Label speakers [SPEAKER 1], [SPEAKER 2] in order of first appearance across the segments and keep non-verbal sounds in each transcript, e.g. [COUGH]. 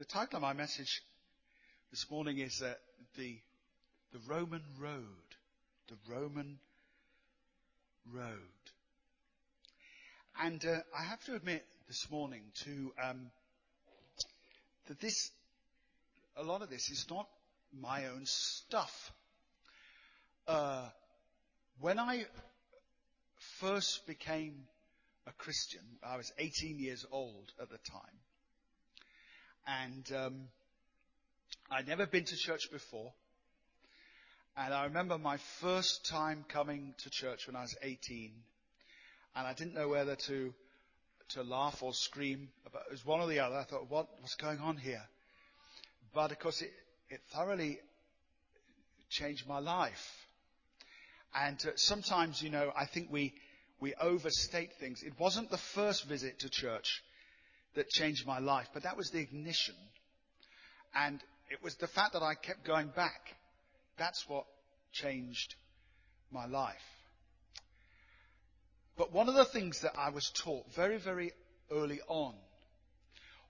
[SPEAKER 1] The title of my message this morning is uh, the the Roman Road. The Roman Road. And uh, I have to admit this morning to um, that this a lot of this is not my own stuff. Uh, when I first became a Christian, I was 18 years old at the time. And um, I'd never been to church before. And I remember my first time coming to church when I was 18. And I didn't know whether to, to laugh or scream. It was one or the other. I thought, what, what's going on here? But of course, it, it thoroughly changed my life. And uh, sometimes, you know, I think we, we overstate things. It wasn't the first visit to church that changed my life, but that was the ignition. And it was the fact that I kept going back. That's what changed my life. But one of the things that I was taught very, very early on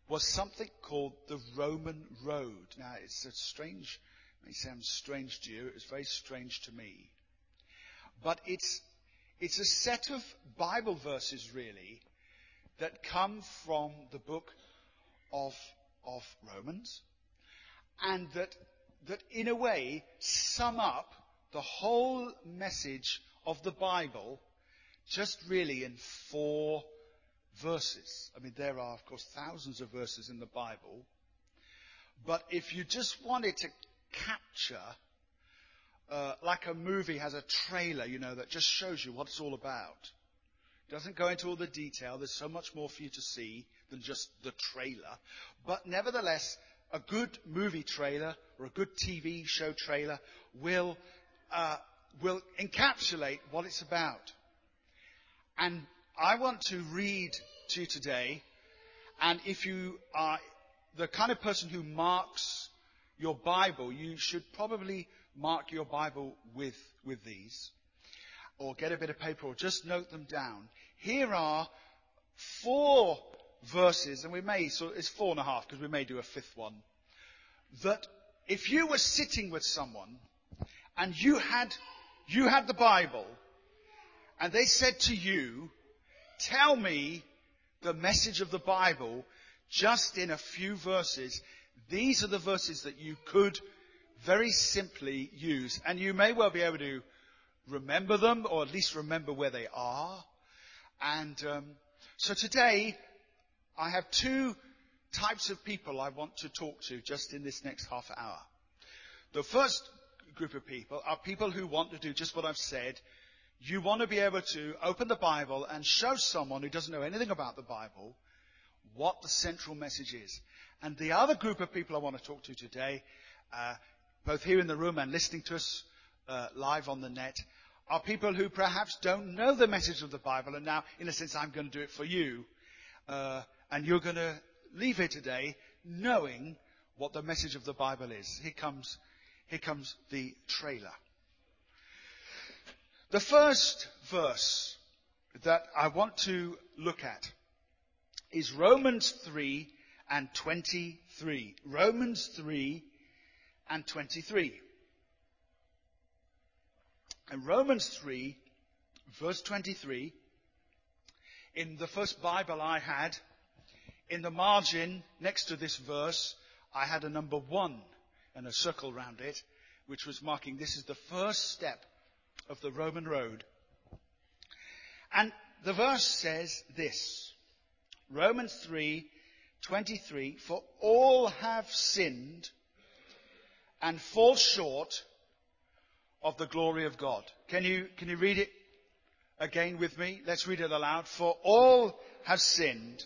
[SPEAKER 1] was something called the Roman Road. Now, it's a strange, it may sound strange to you. It was very strange to me. But it's, it's a set of Bible verses, really, that come from the book of, of Romans and that, that in a way sum up the whole message of the Bible just really in four verses. I mean, there are, of course, thousands of verses in the Bible. But if you just wanted to capture, uh, like a movie has a trailer, you know, that just shows you what it's all about. Doesn't go into all the detail. There's so much more for you to see than just the trailer. But nevertheless, a good movie trailer or a good TV show trailer will, uh, will encapsulate what it's about. And I want to read to you today, and if you are the kind of person who marks your Bible, you should probably mark your Bible with, with these. Or get a bit of paper or just note them down. Here are four verses, and we may, so it's four and a half because we may do a fifth one, that if you were sitting with someone and you had, you had the Bible and they said to you, tell me the message of the Bible just in a few verses, these are the verses that you could very simply use. And you may well be able to remember them or at least remember where they are. And um, so today I have two types of people I want to talk to just in this next half hour. The first group of people are people who want to do just what I've said. You want to be able to open the Bible and show someone who doesn't know anything about the Bible what the central message is. And the other group of people I want to talk to today, uh, both here in the room and listening to us uh, live on the net, are people who perhaps don't know the message of the Bible. And now, in a sense, I'm going to do it for you. Uh, and you're going to leave here today knowing what the message of the Bible is. Here comes, here comes the trailer. The first verse that I want to look at is Romans 3 and 23. Romans 3 and 23. And Romans 3, verse 23, in the first Bible I had, in the margin next to this verse, I had a number one and a circle round it, which was marking this is the first step of the Roman road. And the verse says this, Romans 3, 23, for all have sinned and fall short of the glory of God. Can you, can you read it again with me? Let's read it aloud. For all have sinned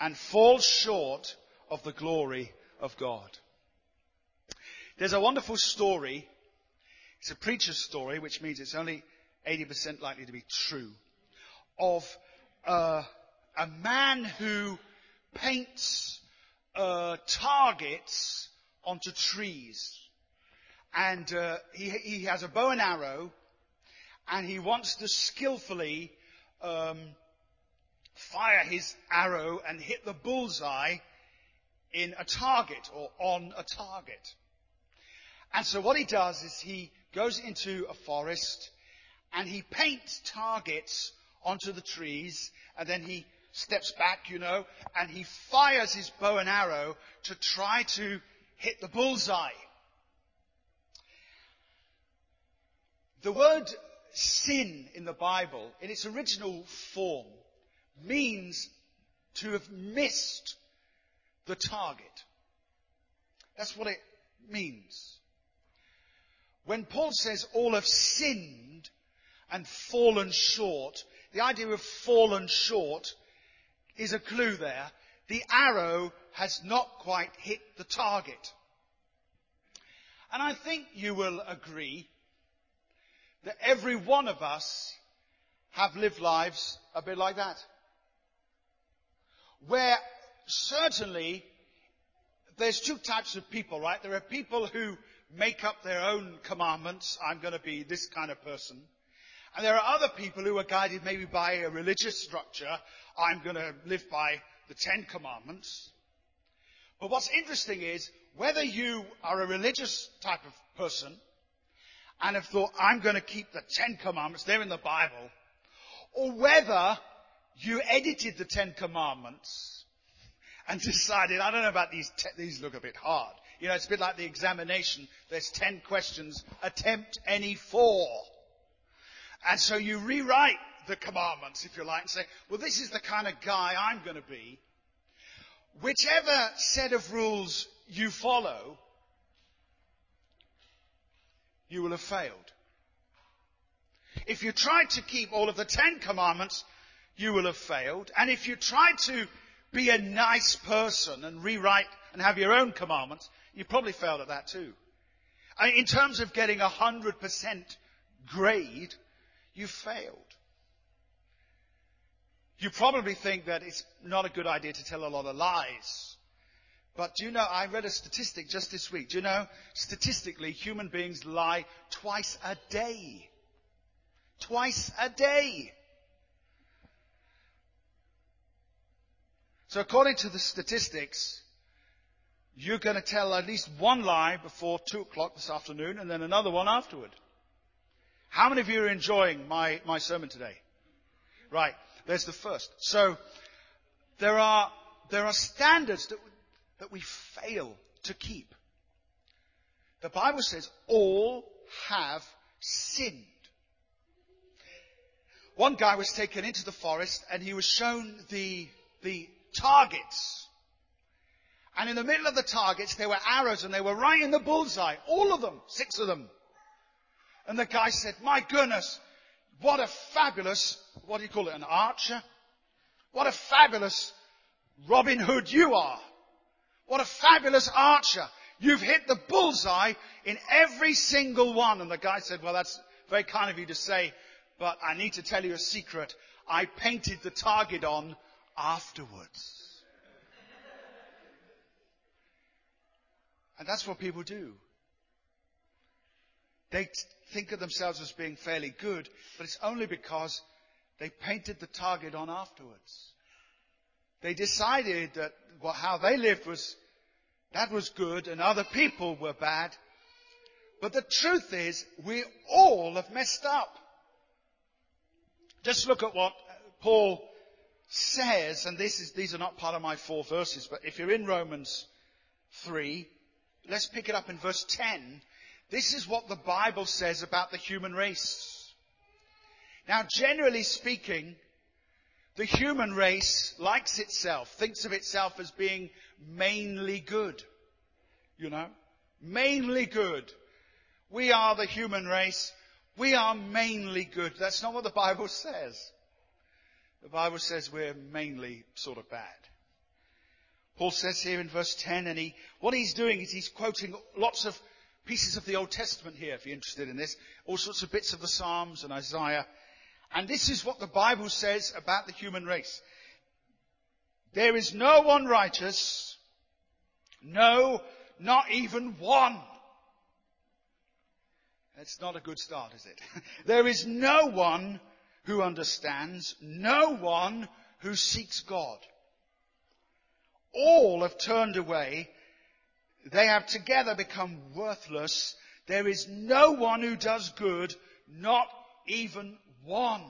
[SPEAKER 1] and fall short of the glory of God. There's a wonderful story. It's a preacher's story, which means it's only 80% likely to be true, of uh, a man who paints uh, targets onto trees. And uh, he, he, has a bow and arrow, and he wants to skillfully um, fire his arrow and hit the bullseye in a target or on a target. And so what he does is he goes into a forest and he paints targets onto the trees and then he steps back, you know, and he fires his bow and arrow to try to hit the bullseye. The word sin in the Bible, in its original form, means to have missed the target. That's what it means. When Paul says all have sinned and fallen short, the idea of fallen short is a clue there. The arrow has not quite hit the target. And I think you will agree that every one of us have lived lives a bit like that. Where certainly there's two types of people, right? There are people who make up their own commandments. I'm going to be this kind of person. And there are other people who are guided maybe by a religious structure. I'm going to live by the Ten Commandments. But what's interesting is whether you are a religious type of person and have thought, I'm going to keep the Ten Commandments, they're in the Bible, or whether you edited the Ten Commandments and decided, I don't know about these, te- these look a bit hard. You know, it's a bit like the examination. There's ten questions. Attempt any four. And so you rewrite the commandments, if you like, and say, well, this is the kind of guy I'm going to be. Whichever set of rules you follow, you will have failed. If you tried to keep all of the Ten Commandments, you will have failed. And if you tried to be a nice person and rewrite and have your own commandments, you probably failed at that too. In terms of getting a hundred percent grade, you failed. You probably think that it's not a good idea to tell a lot of lies. But do you know, I read a statistic just this week. Do you know, statistically, human beings lie twice a day. Twice a day. So according to the statistics, you're going to tell at least one lie before two o'clock this afternoon and then another one afterward. How many of you are enjoying my, my sermon today? Right. There's the first. So there are, there are standards that that we fail to keep. The Bible says all have sinned. One guy was taken into the forest and he was shown the, the targets. And in the middle of the targets there were arrows and they were right in the bullseye. All of them. Six of them. And the guy said, my goodness, what a fabulous, what do you call it, an archer? What a fabulous Robin Hood you are. What a fabulous archer. You've hit the bullseye in every single one. And the guy said, well, that's very kind of you to say, but I need to tell you a secret. I painted the target on afterwards. And that's what people do. They think of themselves as being fairly good, but it's only because they painted the target on afterwards. They decided that how they lived was that was good and other people were bad. But the truth is, we all have messed up. Just look at what Paul says, and this is, these are not part of my four verses, but if you're in Romans 3, let's pick it up in verse 10. This is what the Bible says about the human race. Now, generally speaking, the human race likes itself, thinks of itself as being mainly good. You know? Mainly good. We are the human race. We are mainly good. That's not what the Bible [LAUGHS] says. The Bible says we're mainly sort of bad. Paul says here in verse 10, and he, what he's doing is he's quoting lots of pieces of the Old Testament here, if you're interested in this, all sorts of bits of the Psalms and Isaiah. And this is what the Bible says about the human race. There is no one righteous, no, not even one. That's not a good start, is it? [LAUGHS] there is no one who understands, no one who seeks God. all have turned away. They have together become worthless. There is no one who does good, not even one.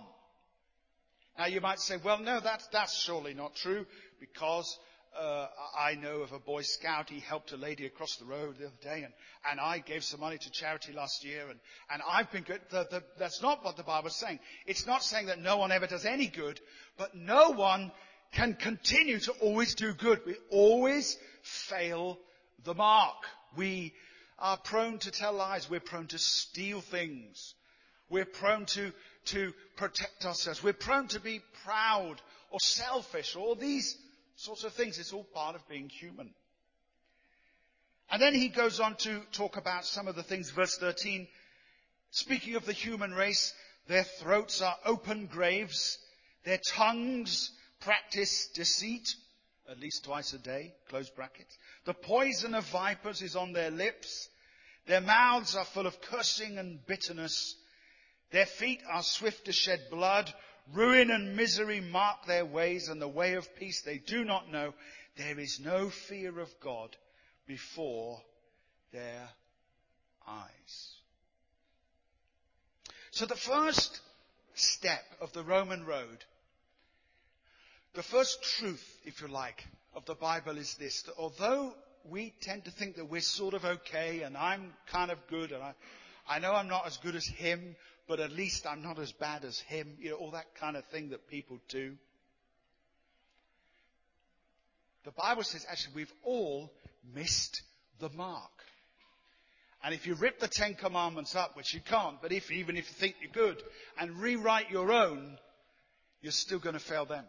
[SPEAKER 1] Now you might say, well, no, that's, that's surely not true because uh, I know of a Boy Scout. He helped a lady across the road the other day, and, and I gave some money to charity last year, and, and I've been good. The, the, that's not what the Bible's saying. It's not saying that no one ever does any good, but no one can continue to always do good. We always fail the mark. We are prone to tell lies. We're prone to steal things. We're prone to, to protect ourselves. We're prone to be proud or selfish or these sorts of things. It's all part of being human. And then he goes on to talk about some of the things, verse 13. Speaking of the human race, their throats are open graves, their tongues practice deceit, at least twice a day, close brackets. The poison of vipers is on their lips. Their mouths are full of cursing and bitterness. Their feet are swift to shed blood. Ruin and misery mark their ways, and the way of peace they do not know. There is no fear of God before their eyes. So the first step of the Roman road, the first truth, if you like, of the Bible is this, that although we tend to think that we're sort of okay and I'm kind of good and I, I know I'm not as good as him, but at least I'm not as bad as him. You know, all that kind of thing that people do. The Bible says actually we've all missed the mark. And if you rip the Ten Commandments up, which you can't, but if even if you think you're good and rewrite your own, you're still going to fail them.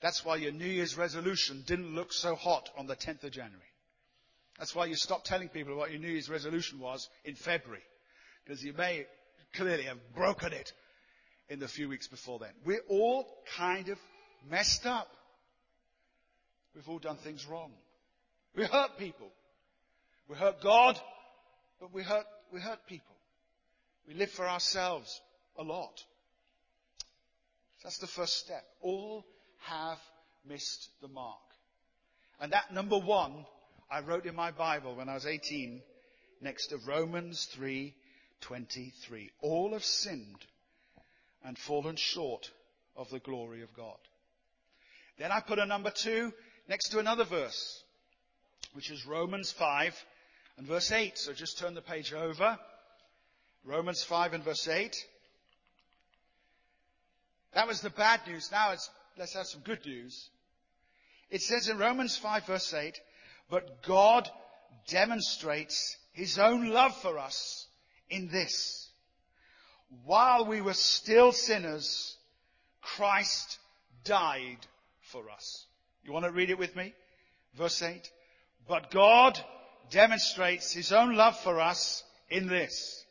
[SPEAKER 1] That's why your New Year's resolution didn't look so hot on the 10th of January. That's why you stopped telling people what your New Year's resolution was in February. Because you may clearly have broken it in the few weeks before then. We're all kind of messed up. We've all done things wrong. We hurt people. We hurt God, but we hurt, we hurt people. We live for ourselves a lot. That's the first step. All have missed the mark. And that number one, I wrote in my Bible when I was 18, next to Romans 3, 23. All have sinned and fallen short of the glory of God. Then I put a number two next to another verse, which is Romans 5 and verse 8. So just turn the page over. Romans 5 and verse 8. That was the bad news. Now let's have some good news. It says in Romans 5 verse 8, but God demonstrates his own love for us in this. While we were still sinners, Christ died for us. You want to read it with me? Verse 8. But God demonstrates his own love for us in this.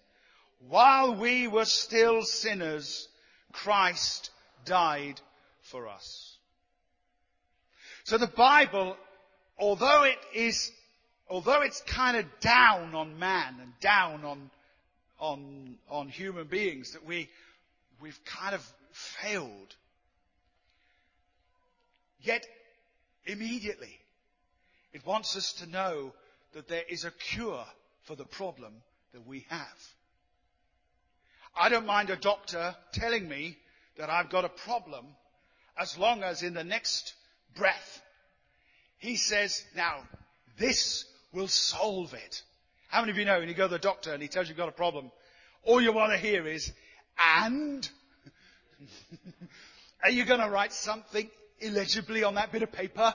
[SPEAKER 1] While we were still sinners, Christ died for us. So the Bible, although it is, although it's kind of down on man and down on on, on human beings that we, we've kind of failed. Yet, immediately, it wants us to know that there is a cure for the problem that we have. I don't mind a doctor telling me that I've got a problem as long as in the next breath he says, now this will solve it. How many of you know when you go to the doctor and he tells you you've got a problem, all you want to hear is, and? [LAUGHS] Are you going to write something illegibly on that bit of paper?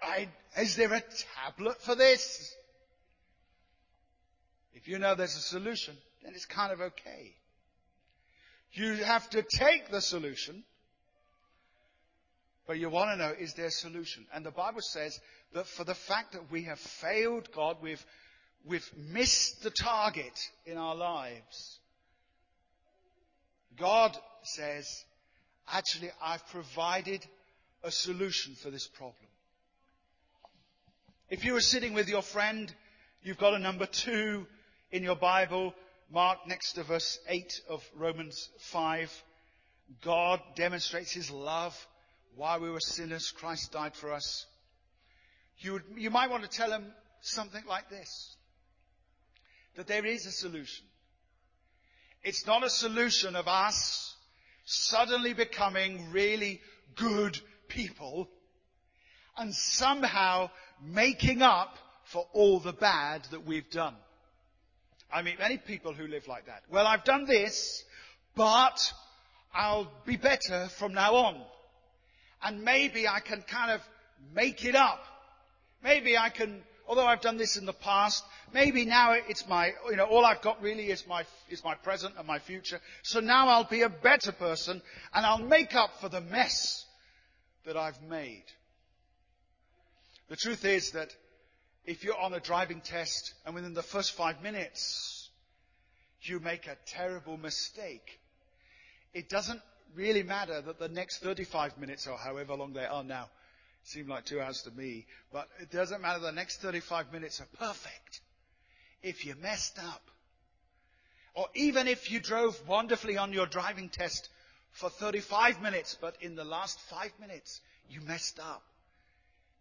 [SPEAKER 1] I, is there a tablet for this? If you know there's a solution, then it's kind of okay. You have to take the solution, but you want to know, is there a solution? And the Bible says that for the fact that we have failed God, we've, we've missed the target in our lives, God says, actually, I've provided a solution for this problem. If you were sitting with your friend, you've got a number two in your Bible marked next to verse 8 of Romans 5. God demonstrates his love while we were sinners, Christ died for us, you, would, you might want to tell him something like this. That there is a solution. It's not a solution of us suddenly becoming really good people and somehow making up for all the bad that we've done. I meet many people who live like that. Well, I've done this, but I'll be better from now on. And maybe I can kind of make it up. Maybe I can, although I've done this in the past, maybe now it's my, you know, all I've got really is my, is my present and my future. So now I'll be a better person and I'll make up for the mess that I've made. The truth is that if you're on a driving test and within the first five minutes you make a terrible mistake, it doesn't really matter that the next 35 minutes or however long they are now seem like two hours to me, but it doesn't matter the next 35 minutes are perfect if you messed up. Or even if you drove wonderfully on your driving test for 35 minutes, but in the last five minutes you messed up.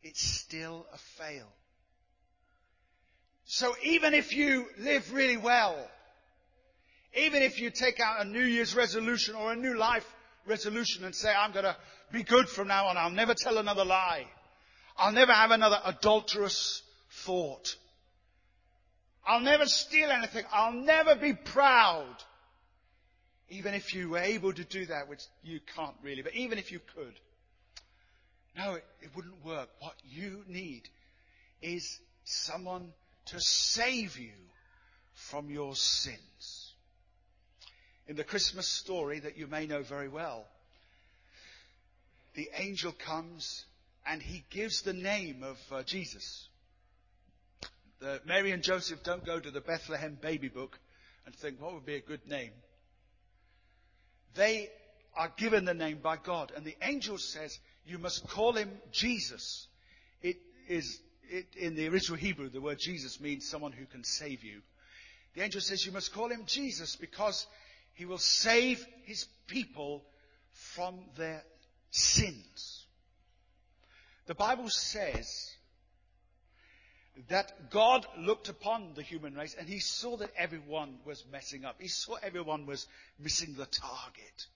[SPEAKER 1] It's still a fail. So even if you live really well, even if you take out a New Year's resolution or a new life resolution and say, I'm going to be good from now on, I'll never tell another lie. I'll never have another adulterous thought. I'll never steal anything. I'll never be proud. Even if you were able to do that, which you can't really, but even if you could. No, it, it wouldn't work. What you need is someone to save you from your sins. In the Christmas story that you may know very well, the angel comes and he gives the name of uh, Jesus. The, Mary and Joseph don't go to the Bethlehem baby book and think, what would be a good name? They are given the name by God. And the angel says, you must call him Jesus. It is it, in the original Hebrew, the word Jesus means someone who can save you. The angel says you must call him Jesus because he will save his people from their sins. The Bible says that God looked upon the human race and he saw that everyone was messing up. He saw everyone was missing the target.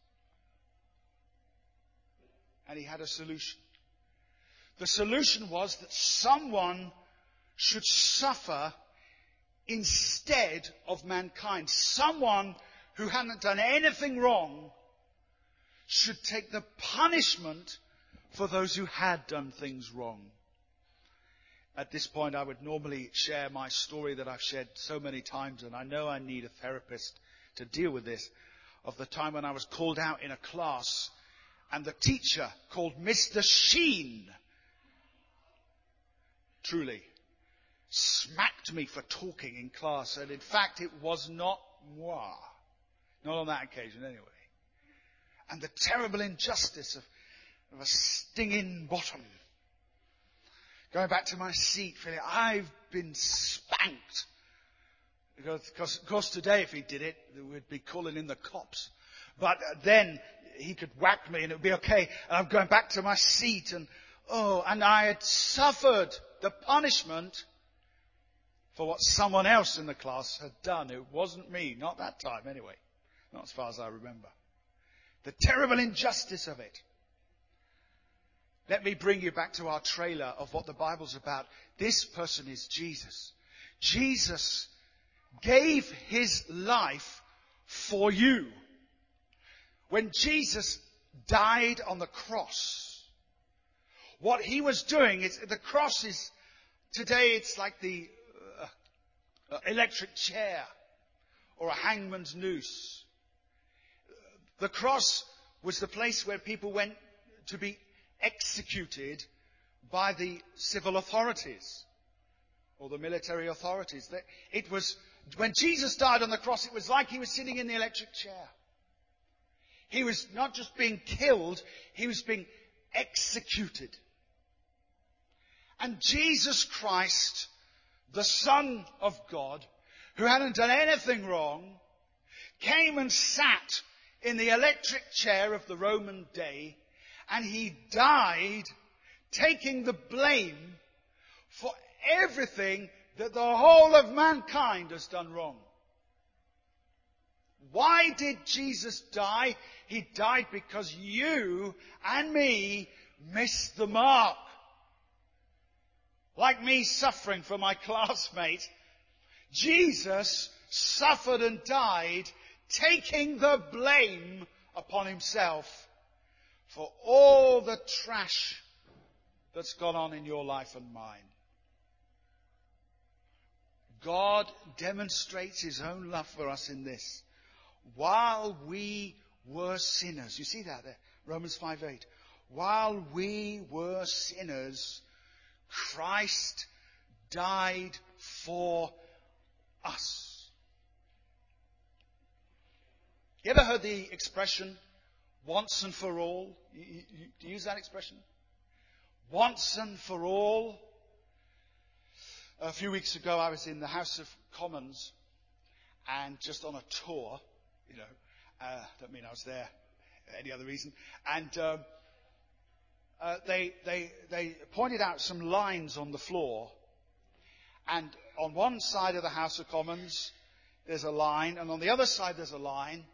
[SPEAKER 1] And he had a solution. The solution was that someone should suffer instead of mankind. Someone who hadn't done anything wrong should take the punishment for those who had done things wrong. At this point, I would normally share my story that I've shared so many times, and I know I need a therapist to deal with this, of the time when I was called out in a class and the teacher called Mr. Sheen truly smacked me for talking in class. And in fact, it was not moi. Not on that occasion, anyway. And the terrible injustice of, of a stinging bottom. Going back to my seat, feeling I've been spanked. Because, because, of course, today if he did it, we'd be calling in the cops. But then he could whack me and it would be okay. And I'm going back to my seat and, oh, and I had suffered the punishment for what someone else in the class had done. It wasn't me, not that time anyway, not as far as I remember. The terrible injustice of it. Let me bring you back to our trailer of what the Bible's about. This person is Jesus. Jesus gave his life for you. When Jesus died on the cross, what he was doing is the cross is today it's like the uh, uh, electric chair or a hangman's noose. The cross was the place where people went to be executed by the civil authorities or the military authorities. It was when Jesus died on the cross, it was like he was sitting in the electric chair. He was not just being killed, he was being executed. And Jesus Christ, the Son of God, who hadn't done anything wrong, came and sat in the electric chair of the Roman day And he died taking the blame for everything that the whole of mankind has done wrong. Why did Jesus die? He died because you and me missed the mark. Like me suffering for my [LAUGHS] classmate, Jesus suffered and died taking the blame upon himself for all the trash that's gone on in your life and mine. God demonstrates his own love for us in this. While we were sinners, you see that there, Romans 5 8. While we were sinners, Christ died for us. You ever heard the expression once and for all? Do you use that expression? Once and for all. A few weeks ago, I was in the House of Commons and just on a tour, you know, uh, don't mean I was there any other reason. And um, uh, they, they, they pointed out some lines on the floor. And on one side of the House of Commons, there's a line, and on the other side, there's a line.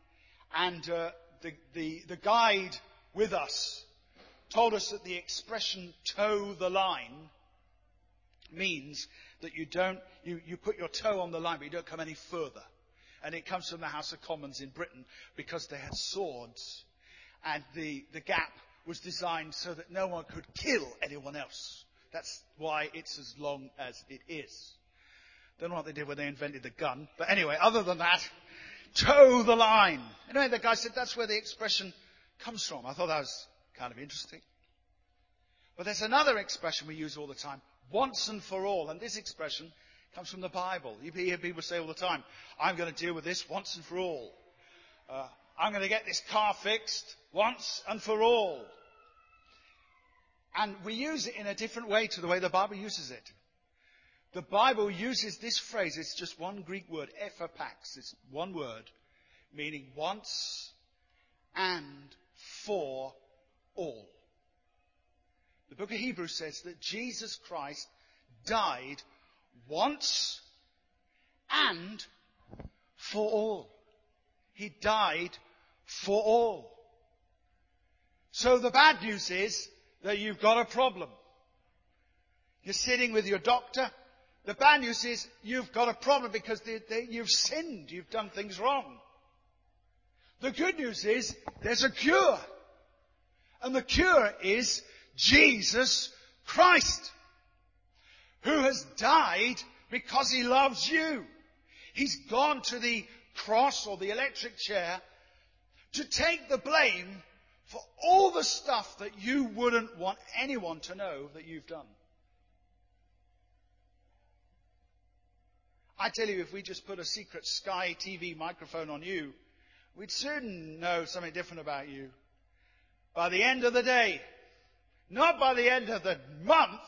[SPEAKER 1] And uh, the, the, the guide with us told us that the expression toe the line means that you don't, you, you put your toe on the line, but you don't come any further. And it comes from the House of Commons in Britain because they had swords and the, the gap was designed so that no one could kill anyone else. That's why it's as long as it is. Don't know what they did when they invented the gun, but anyway, other than that, toe the line. Anyway, the guy said that's where the expression comes from. I thought that was kind of interesting. But there's another expression we use all the time, once and for all, and this expression comes from the Bible. You hear people say all the time, I'm going to deal with this once and for all. Uh, I'm going to get this car fixed once and for all. And we use it in a different way to the way the Bible uses it. The Bible uses this phrase, it's just one Greek word, ephapax, it's one word, meaning once and for all. The book of Hebrews says that Jesus Christ died once and for all. He died for all. So the bad news is that you've got a problem. You're sitting with your doctor. The bad news is you've got a problem because they, they, you've sinned. You've done things wrong. The good news is there's a cure. And the cure is Jesus Christ, who has died because he loves you. He's gone to the cross or the electric chair to take the blame for all the stuff that you wouldn't want anyone to know that you've done. I tell you, if we just put a secret Sky TV microphone on you, we'd soon know something different about you. By the end of the day, not by the end of the month,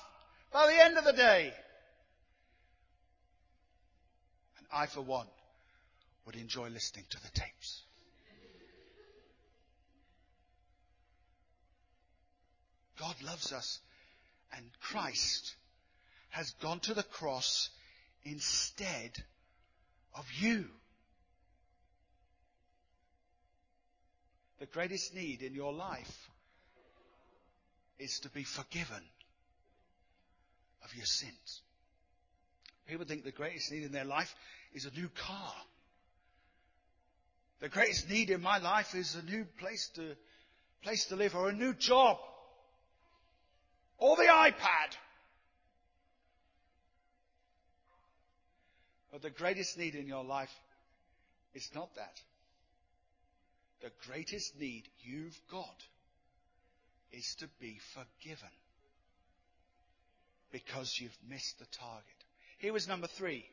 [SPEAKER 1] by the end of the day. And I, for one, would enjoy listening to the tapes. God loves us, and Christ has gone to the cross instead of you. The greatest need in your life is to be forgiven of your sins. People think the greatest need in their life is a new car. The greatest need in my life is a new place to, place to live or a new job or the iPad. But the greatest need in your life is not that. The greatest need you've got is to be forgiven because you've missed the target. Here was number three.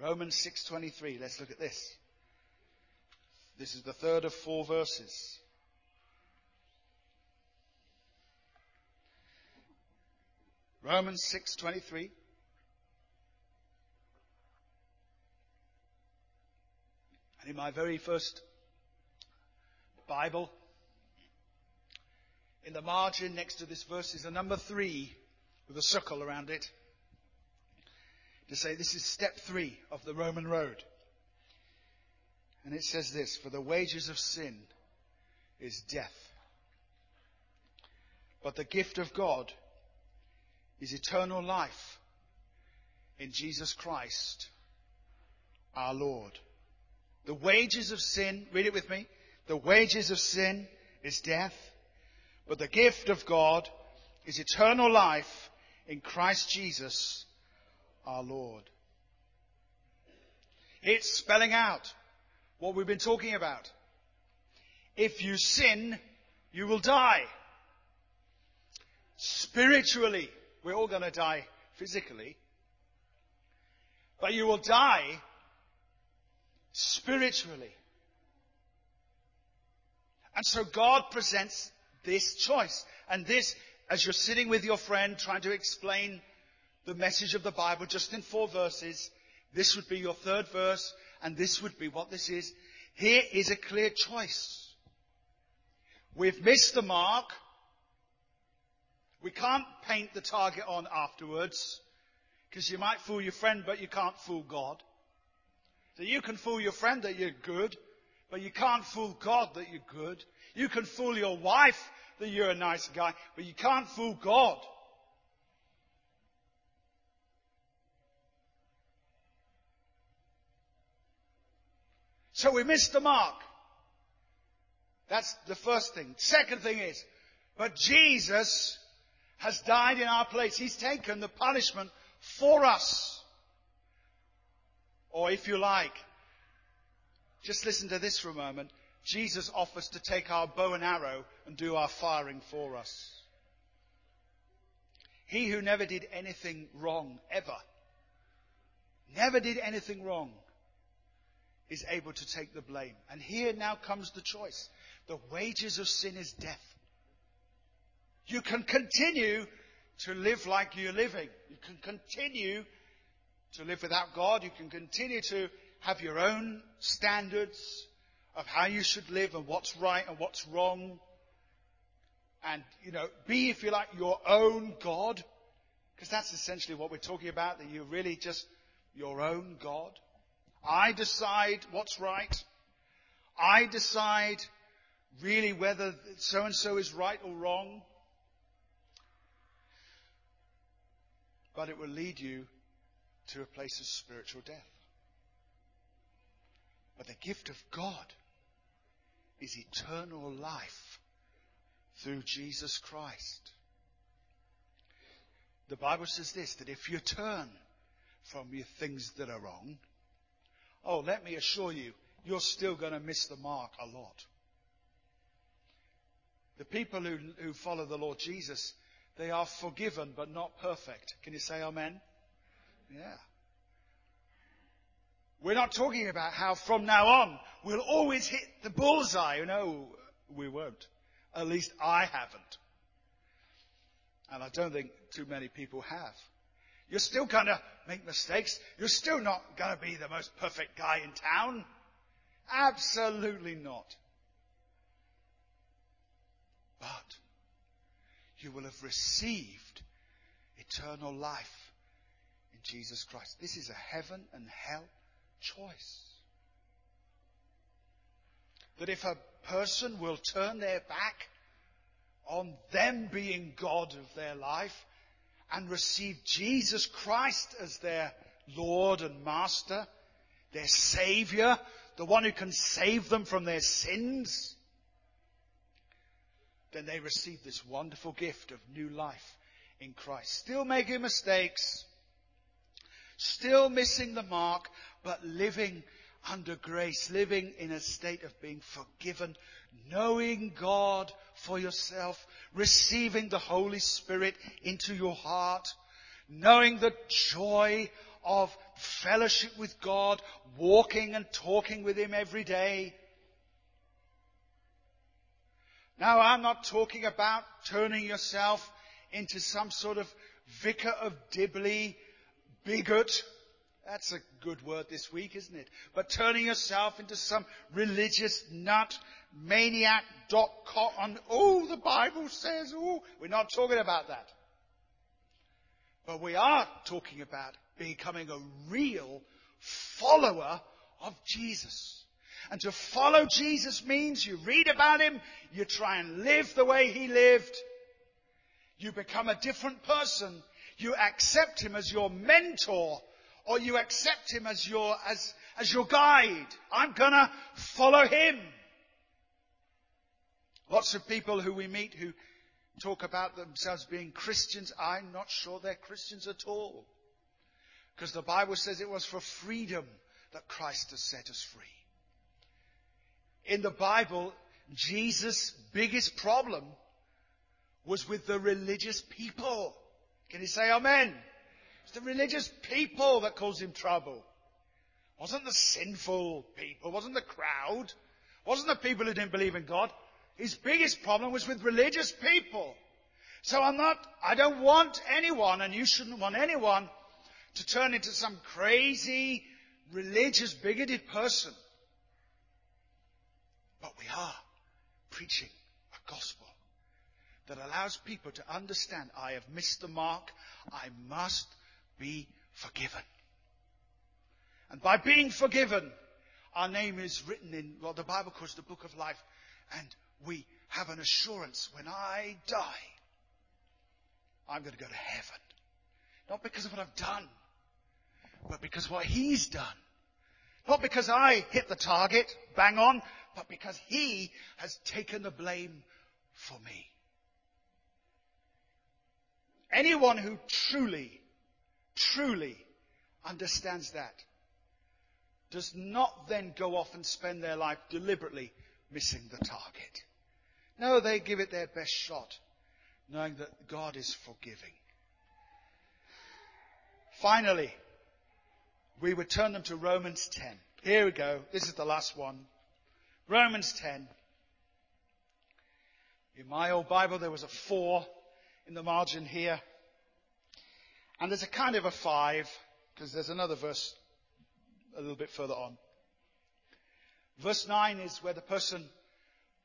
[SPEAKER 1] Romans 6.23. Let's look at this. This is the third of four verses. Romans 6:23 And in my very first Bible In the margin next to this verse is a number three with a circle around it to say this is step three of the Roman road. And it says this, for the wages of sin is death. But the gift of God is eternal life in Jesus Christ our Lord. The wages of sin, read it with me. The wages of sin is death, but the gift of God is eternal life in Christ Jesus our Lord. It's spelling out what we've been talking about. If you sin, you will die. Spiritually, we're all going to die physically. But you will die spiritually. And so God presents this choice. And this, as you're sitting with your friend trying to explain the message of the Bible just in four verses, this would be your third verse, and this would be what this is. Here is a clear choice. We've missed the mark. We can't paint the target on afterwards, because you might fool your friend, but you can't fool God. So you can fool your friend that you're good, but you can't fool God that you're good. You can fool your wife that you're a nice guy, but you can't fool God. So we missed the mark. That's the first thing. Second thing is, but Jesus has died in our place. He's taken the punishment for us. Or if you like, just listen to this for a moment. Jesus offers to take our bow and arrow and do our firing for us. He who never did anything wrong, ever, never did anything wrong, is able to take the blame. And here now comes the choice. The wages of sin is death. You can continue to live like you're living. You can continue to live without God. You can continue to have your own standards of how you should live and what's right and what's wrong. And, you know, be, if you like, your own God. Because that's essentially what we're talking about, that you're really just your own God. I decide what's right. I decide really whether so and so is right or wrong. But it will lead you to a place of spiritual death. But the gift of God is eternal life through Jesus Christ. The Bible says this, that if you turn from your things that are wrong, oh, let me assure you, you're still going to miss the mark a lot. The people who, who follow the Lord Jesus, they are forgiven but not perfect. Can you say amen? Yeah. We're not talking about how from now on we'll always hit the bullseye. No, we won't. At least I haven't. And I don't think too many people have. You're still going to make mistakes. You're still not going to be the most perfect guy in town. Absolutely not. But you will have received eternal life Jesus Christ. This is a heaven and hell choice. That if a person will turn their back on them being God of their life and receive Jesus Christ as their Lord and Master, their Savior, the one who can save them from their sins, then they receive this wonderful gift of new life in Christ. Still making mistakes, still missing the mark, but living under grace, living in a state of being forgiven, knowing God for yourself, receiving the Holy Spirit into your heart, knowing the joy of fellowship with God, walking and talking with Him every day. Now I'm not talking about turning yourself into some sort of vicar of Dibley bigot That's a good word this week, isn't it? But turning yourself into some religious nut, maniac, dot com, oh, the Bible says, oh, we're not talking about that. But we are talking about becoming a real follower of Jesus. And to follow Jesus means you read about him, you try and live the way he lived, you become a different person, you accept him as your mentor, or you accept him as your, as, as your guide. I'm gonna follow him. Lots of people who we meet who talk about themselves being Christians, I'm not sure they're Christians at all. Because the Bible says it was for freedom that Christ has set us free. In the Bible, Jesus' biggest problem was with the religious people. Can you say amen? It's the religious people that caused him trouble. It wasn't the sinful people, it wasn't the crowd, it wasn't the people who didn't believe in God. His biggest problem was with religious people. So I'm not, I don't want anyone, and you shouldn't want anyone, to turn into some crazy, religious, bigoted person. But we are preaching a gospel that allows people to understand I have missed the mark. I must be forgiven. And by being forgiven, our name is written in what the Bible calls the book of life. And we have an assurance when I die, I'm going to go to heaven. Not because of what I've done, but because what He's done. Not because I hit the target, bang on, but because He has taken the blame for me. Anyone who truly, truly understands that does not then go off and spend their life deliberately missing the target. No, they give it their best shot, knowing that God is forgiving. Finally, we would turn them to Romans 10. Here we go. This is the last one. Romans 10. In my old Bible, there was a 4 in the margin here. And there's a kind of a 5, because there's another verse a little bit further on. Verse 9 is where the person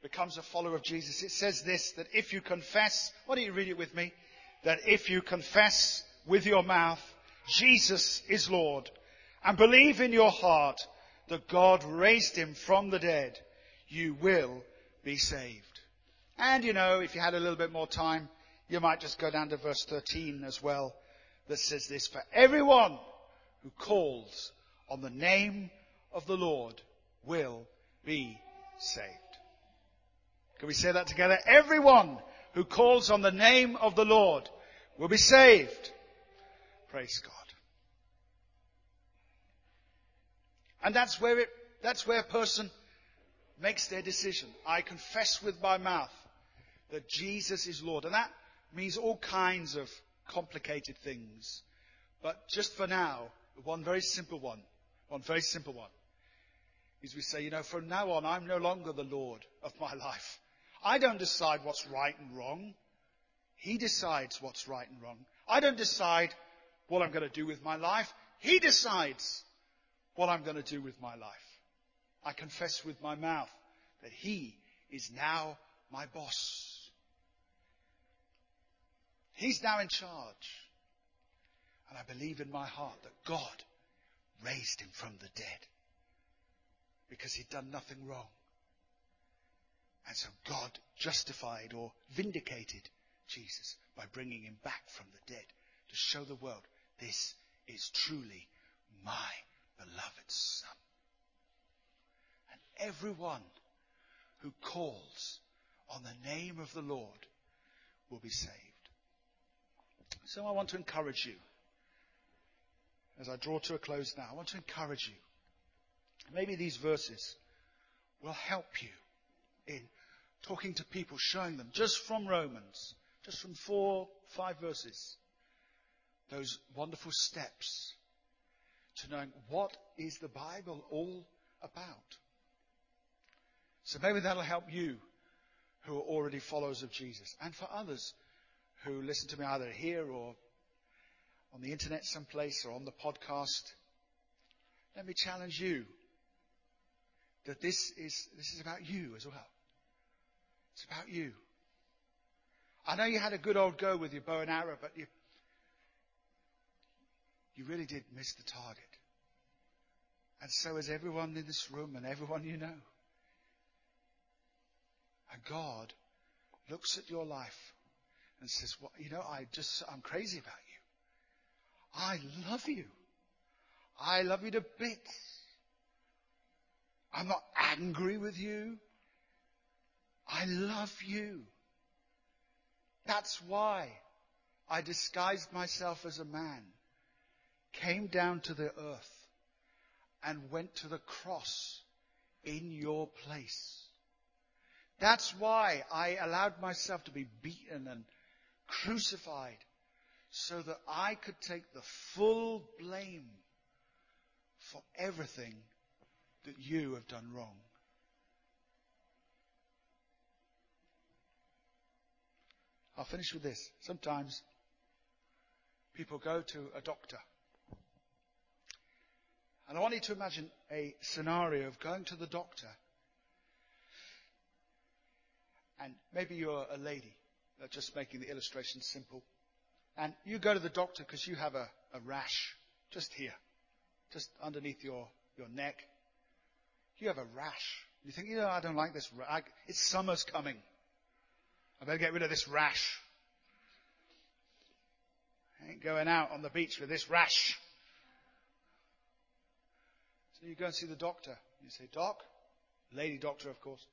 [SPEAKER 1] becomes a follower of Jesus. It says this, that if you confess, why don't you read it with me? That if you confess with your mouth, Jesus is Lord, and believe in your heart that God raised him from the dead, you will be saved. And you know, if you had a little bit more time, you might just go down to verse 13 as well, that says this, for everyone who calls on the name of the Lord will be saved. Can we say that together? Everyone who calls on the name of the Lord will be saved. Praise God. And that's where it, that's where a person makes their decision. I confess with my mouth that Jesus is Lord. And that means all kinds of complicated things. But just for now, one very simple one, one very simple one, is we say, you know, from now on, I'm no longer the Lord of my [LAUGHS] life. I don't decide what's right and wrong. He decides what's right and wrong. I don't decide what I'm going to do with my life. He decides what I'm going to do with my life. I confess with my mouth that He is now my boss. He's now in charge. And I believe in my heart that God raised him from the dead because he'd done nothing wrong. And so God justified or vindicated Jesus by bringing him back from the dead to show the world this is truly my beloved Son. And everyone who calls on the name of the Lord will be saved. So I want to encourage you. As I draw to a close now, I want to encourage you. Maybe these verses will help you in talking to people, showing them just from Romans, just from four, five verses, those wonderful steps to knowing what is the Bible all about. So maybe that'll help you who are already followers of Jesus. And for others who listen to me either here or on the internet someplace or on the podcast, let me challenge you that this is, this is about you as well. It's about you. I know you had a good old go with your bow and arrow, but you, you really did miss the target. And so has everyone in this room and everyone you know. And God looks at your life and says, well, you know, I just, I'm crazy about you. I love you. I love you to bits. I'm not angry with you. I love you. That's why I disguised myself as a man, came down to the earth, and went to the cross in your place. That's why I allowed myself to be beaten and crucified so that I could take the full blame for everything that you have done wrong. I'll finish with this. Sometimes people go to a doctor. And I want you to imagine a scenario of going to the doctor. And maybe you're a lady, just making the illustration simple. And you go to the doctor because you have a, a rash just here, just underneath your, your neck. You have a rash. You think, you know, I don't like this. Ra- it's summer's coming. I better get rid of this rash. I ain't going out on the beach with this rash. So you go and see the doctor. You say, Doc, lady doctor, of course,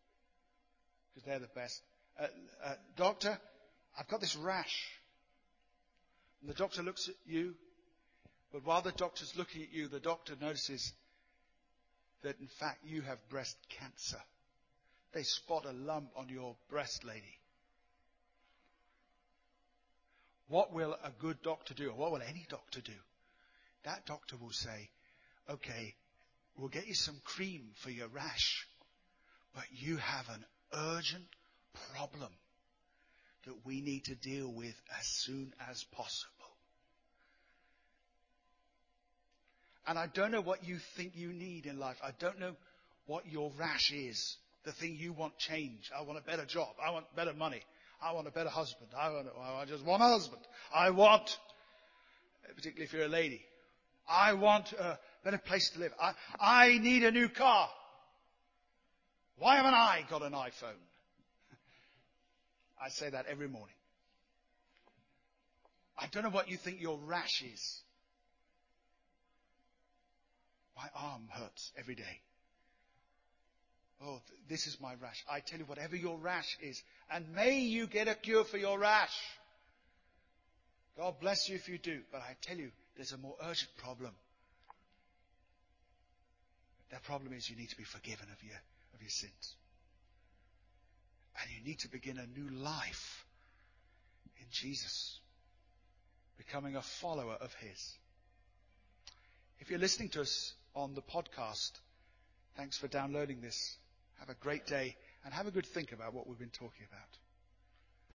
[SPEAKER 1] because they're the best. Uh, uh, doctor, I've got this rash. And the doctor looks at you, but while the doctor's looking at you, the doctor notices that in fact you have breast cancer. They spot a lump on your breast, lady. What will a good doctor do? Or what will any doctor do? That doctor will say, okay, we'll get you some cream for your rash, but you have an urgent problem that we need to deal with as soon as possible. And I don't know what you think you need in life. I don't know what your rash is. The thing you want change. I want a better job. I want better money. I want a better husband. I want, I just want a husband. I want, particularly if you're a lady, I want a better place to live. I, I need a new car. Why haven't I got an iPhone? I say that every morning. I don't know what you think your rash is. My arm hurts every day. Oh, this is my rash. I tell you, whatever your rash is, and may you get a cure for your rash. God bless you if you do, but I tell you, there's a more urgent problem. That problem is you need to be forgiven of your, of your sins. And you need to begin a new life in Jesus, becoming a follower of His. If you're listening to us on the podcast, thanks for downloading this. Have a great day and have a good think about what we've been talking about.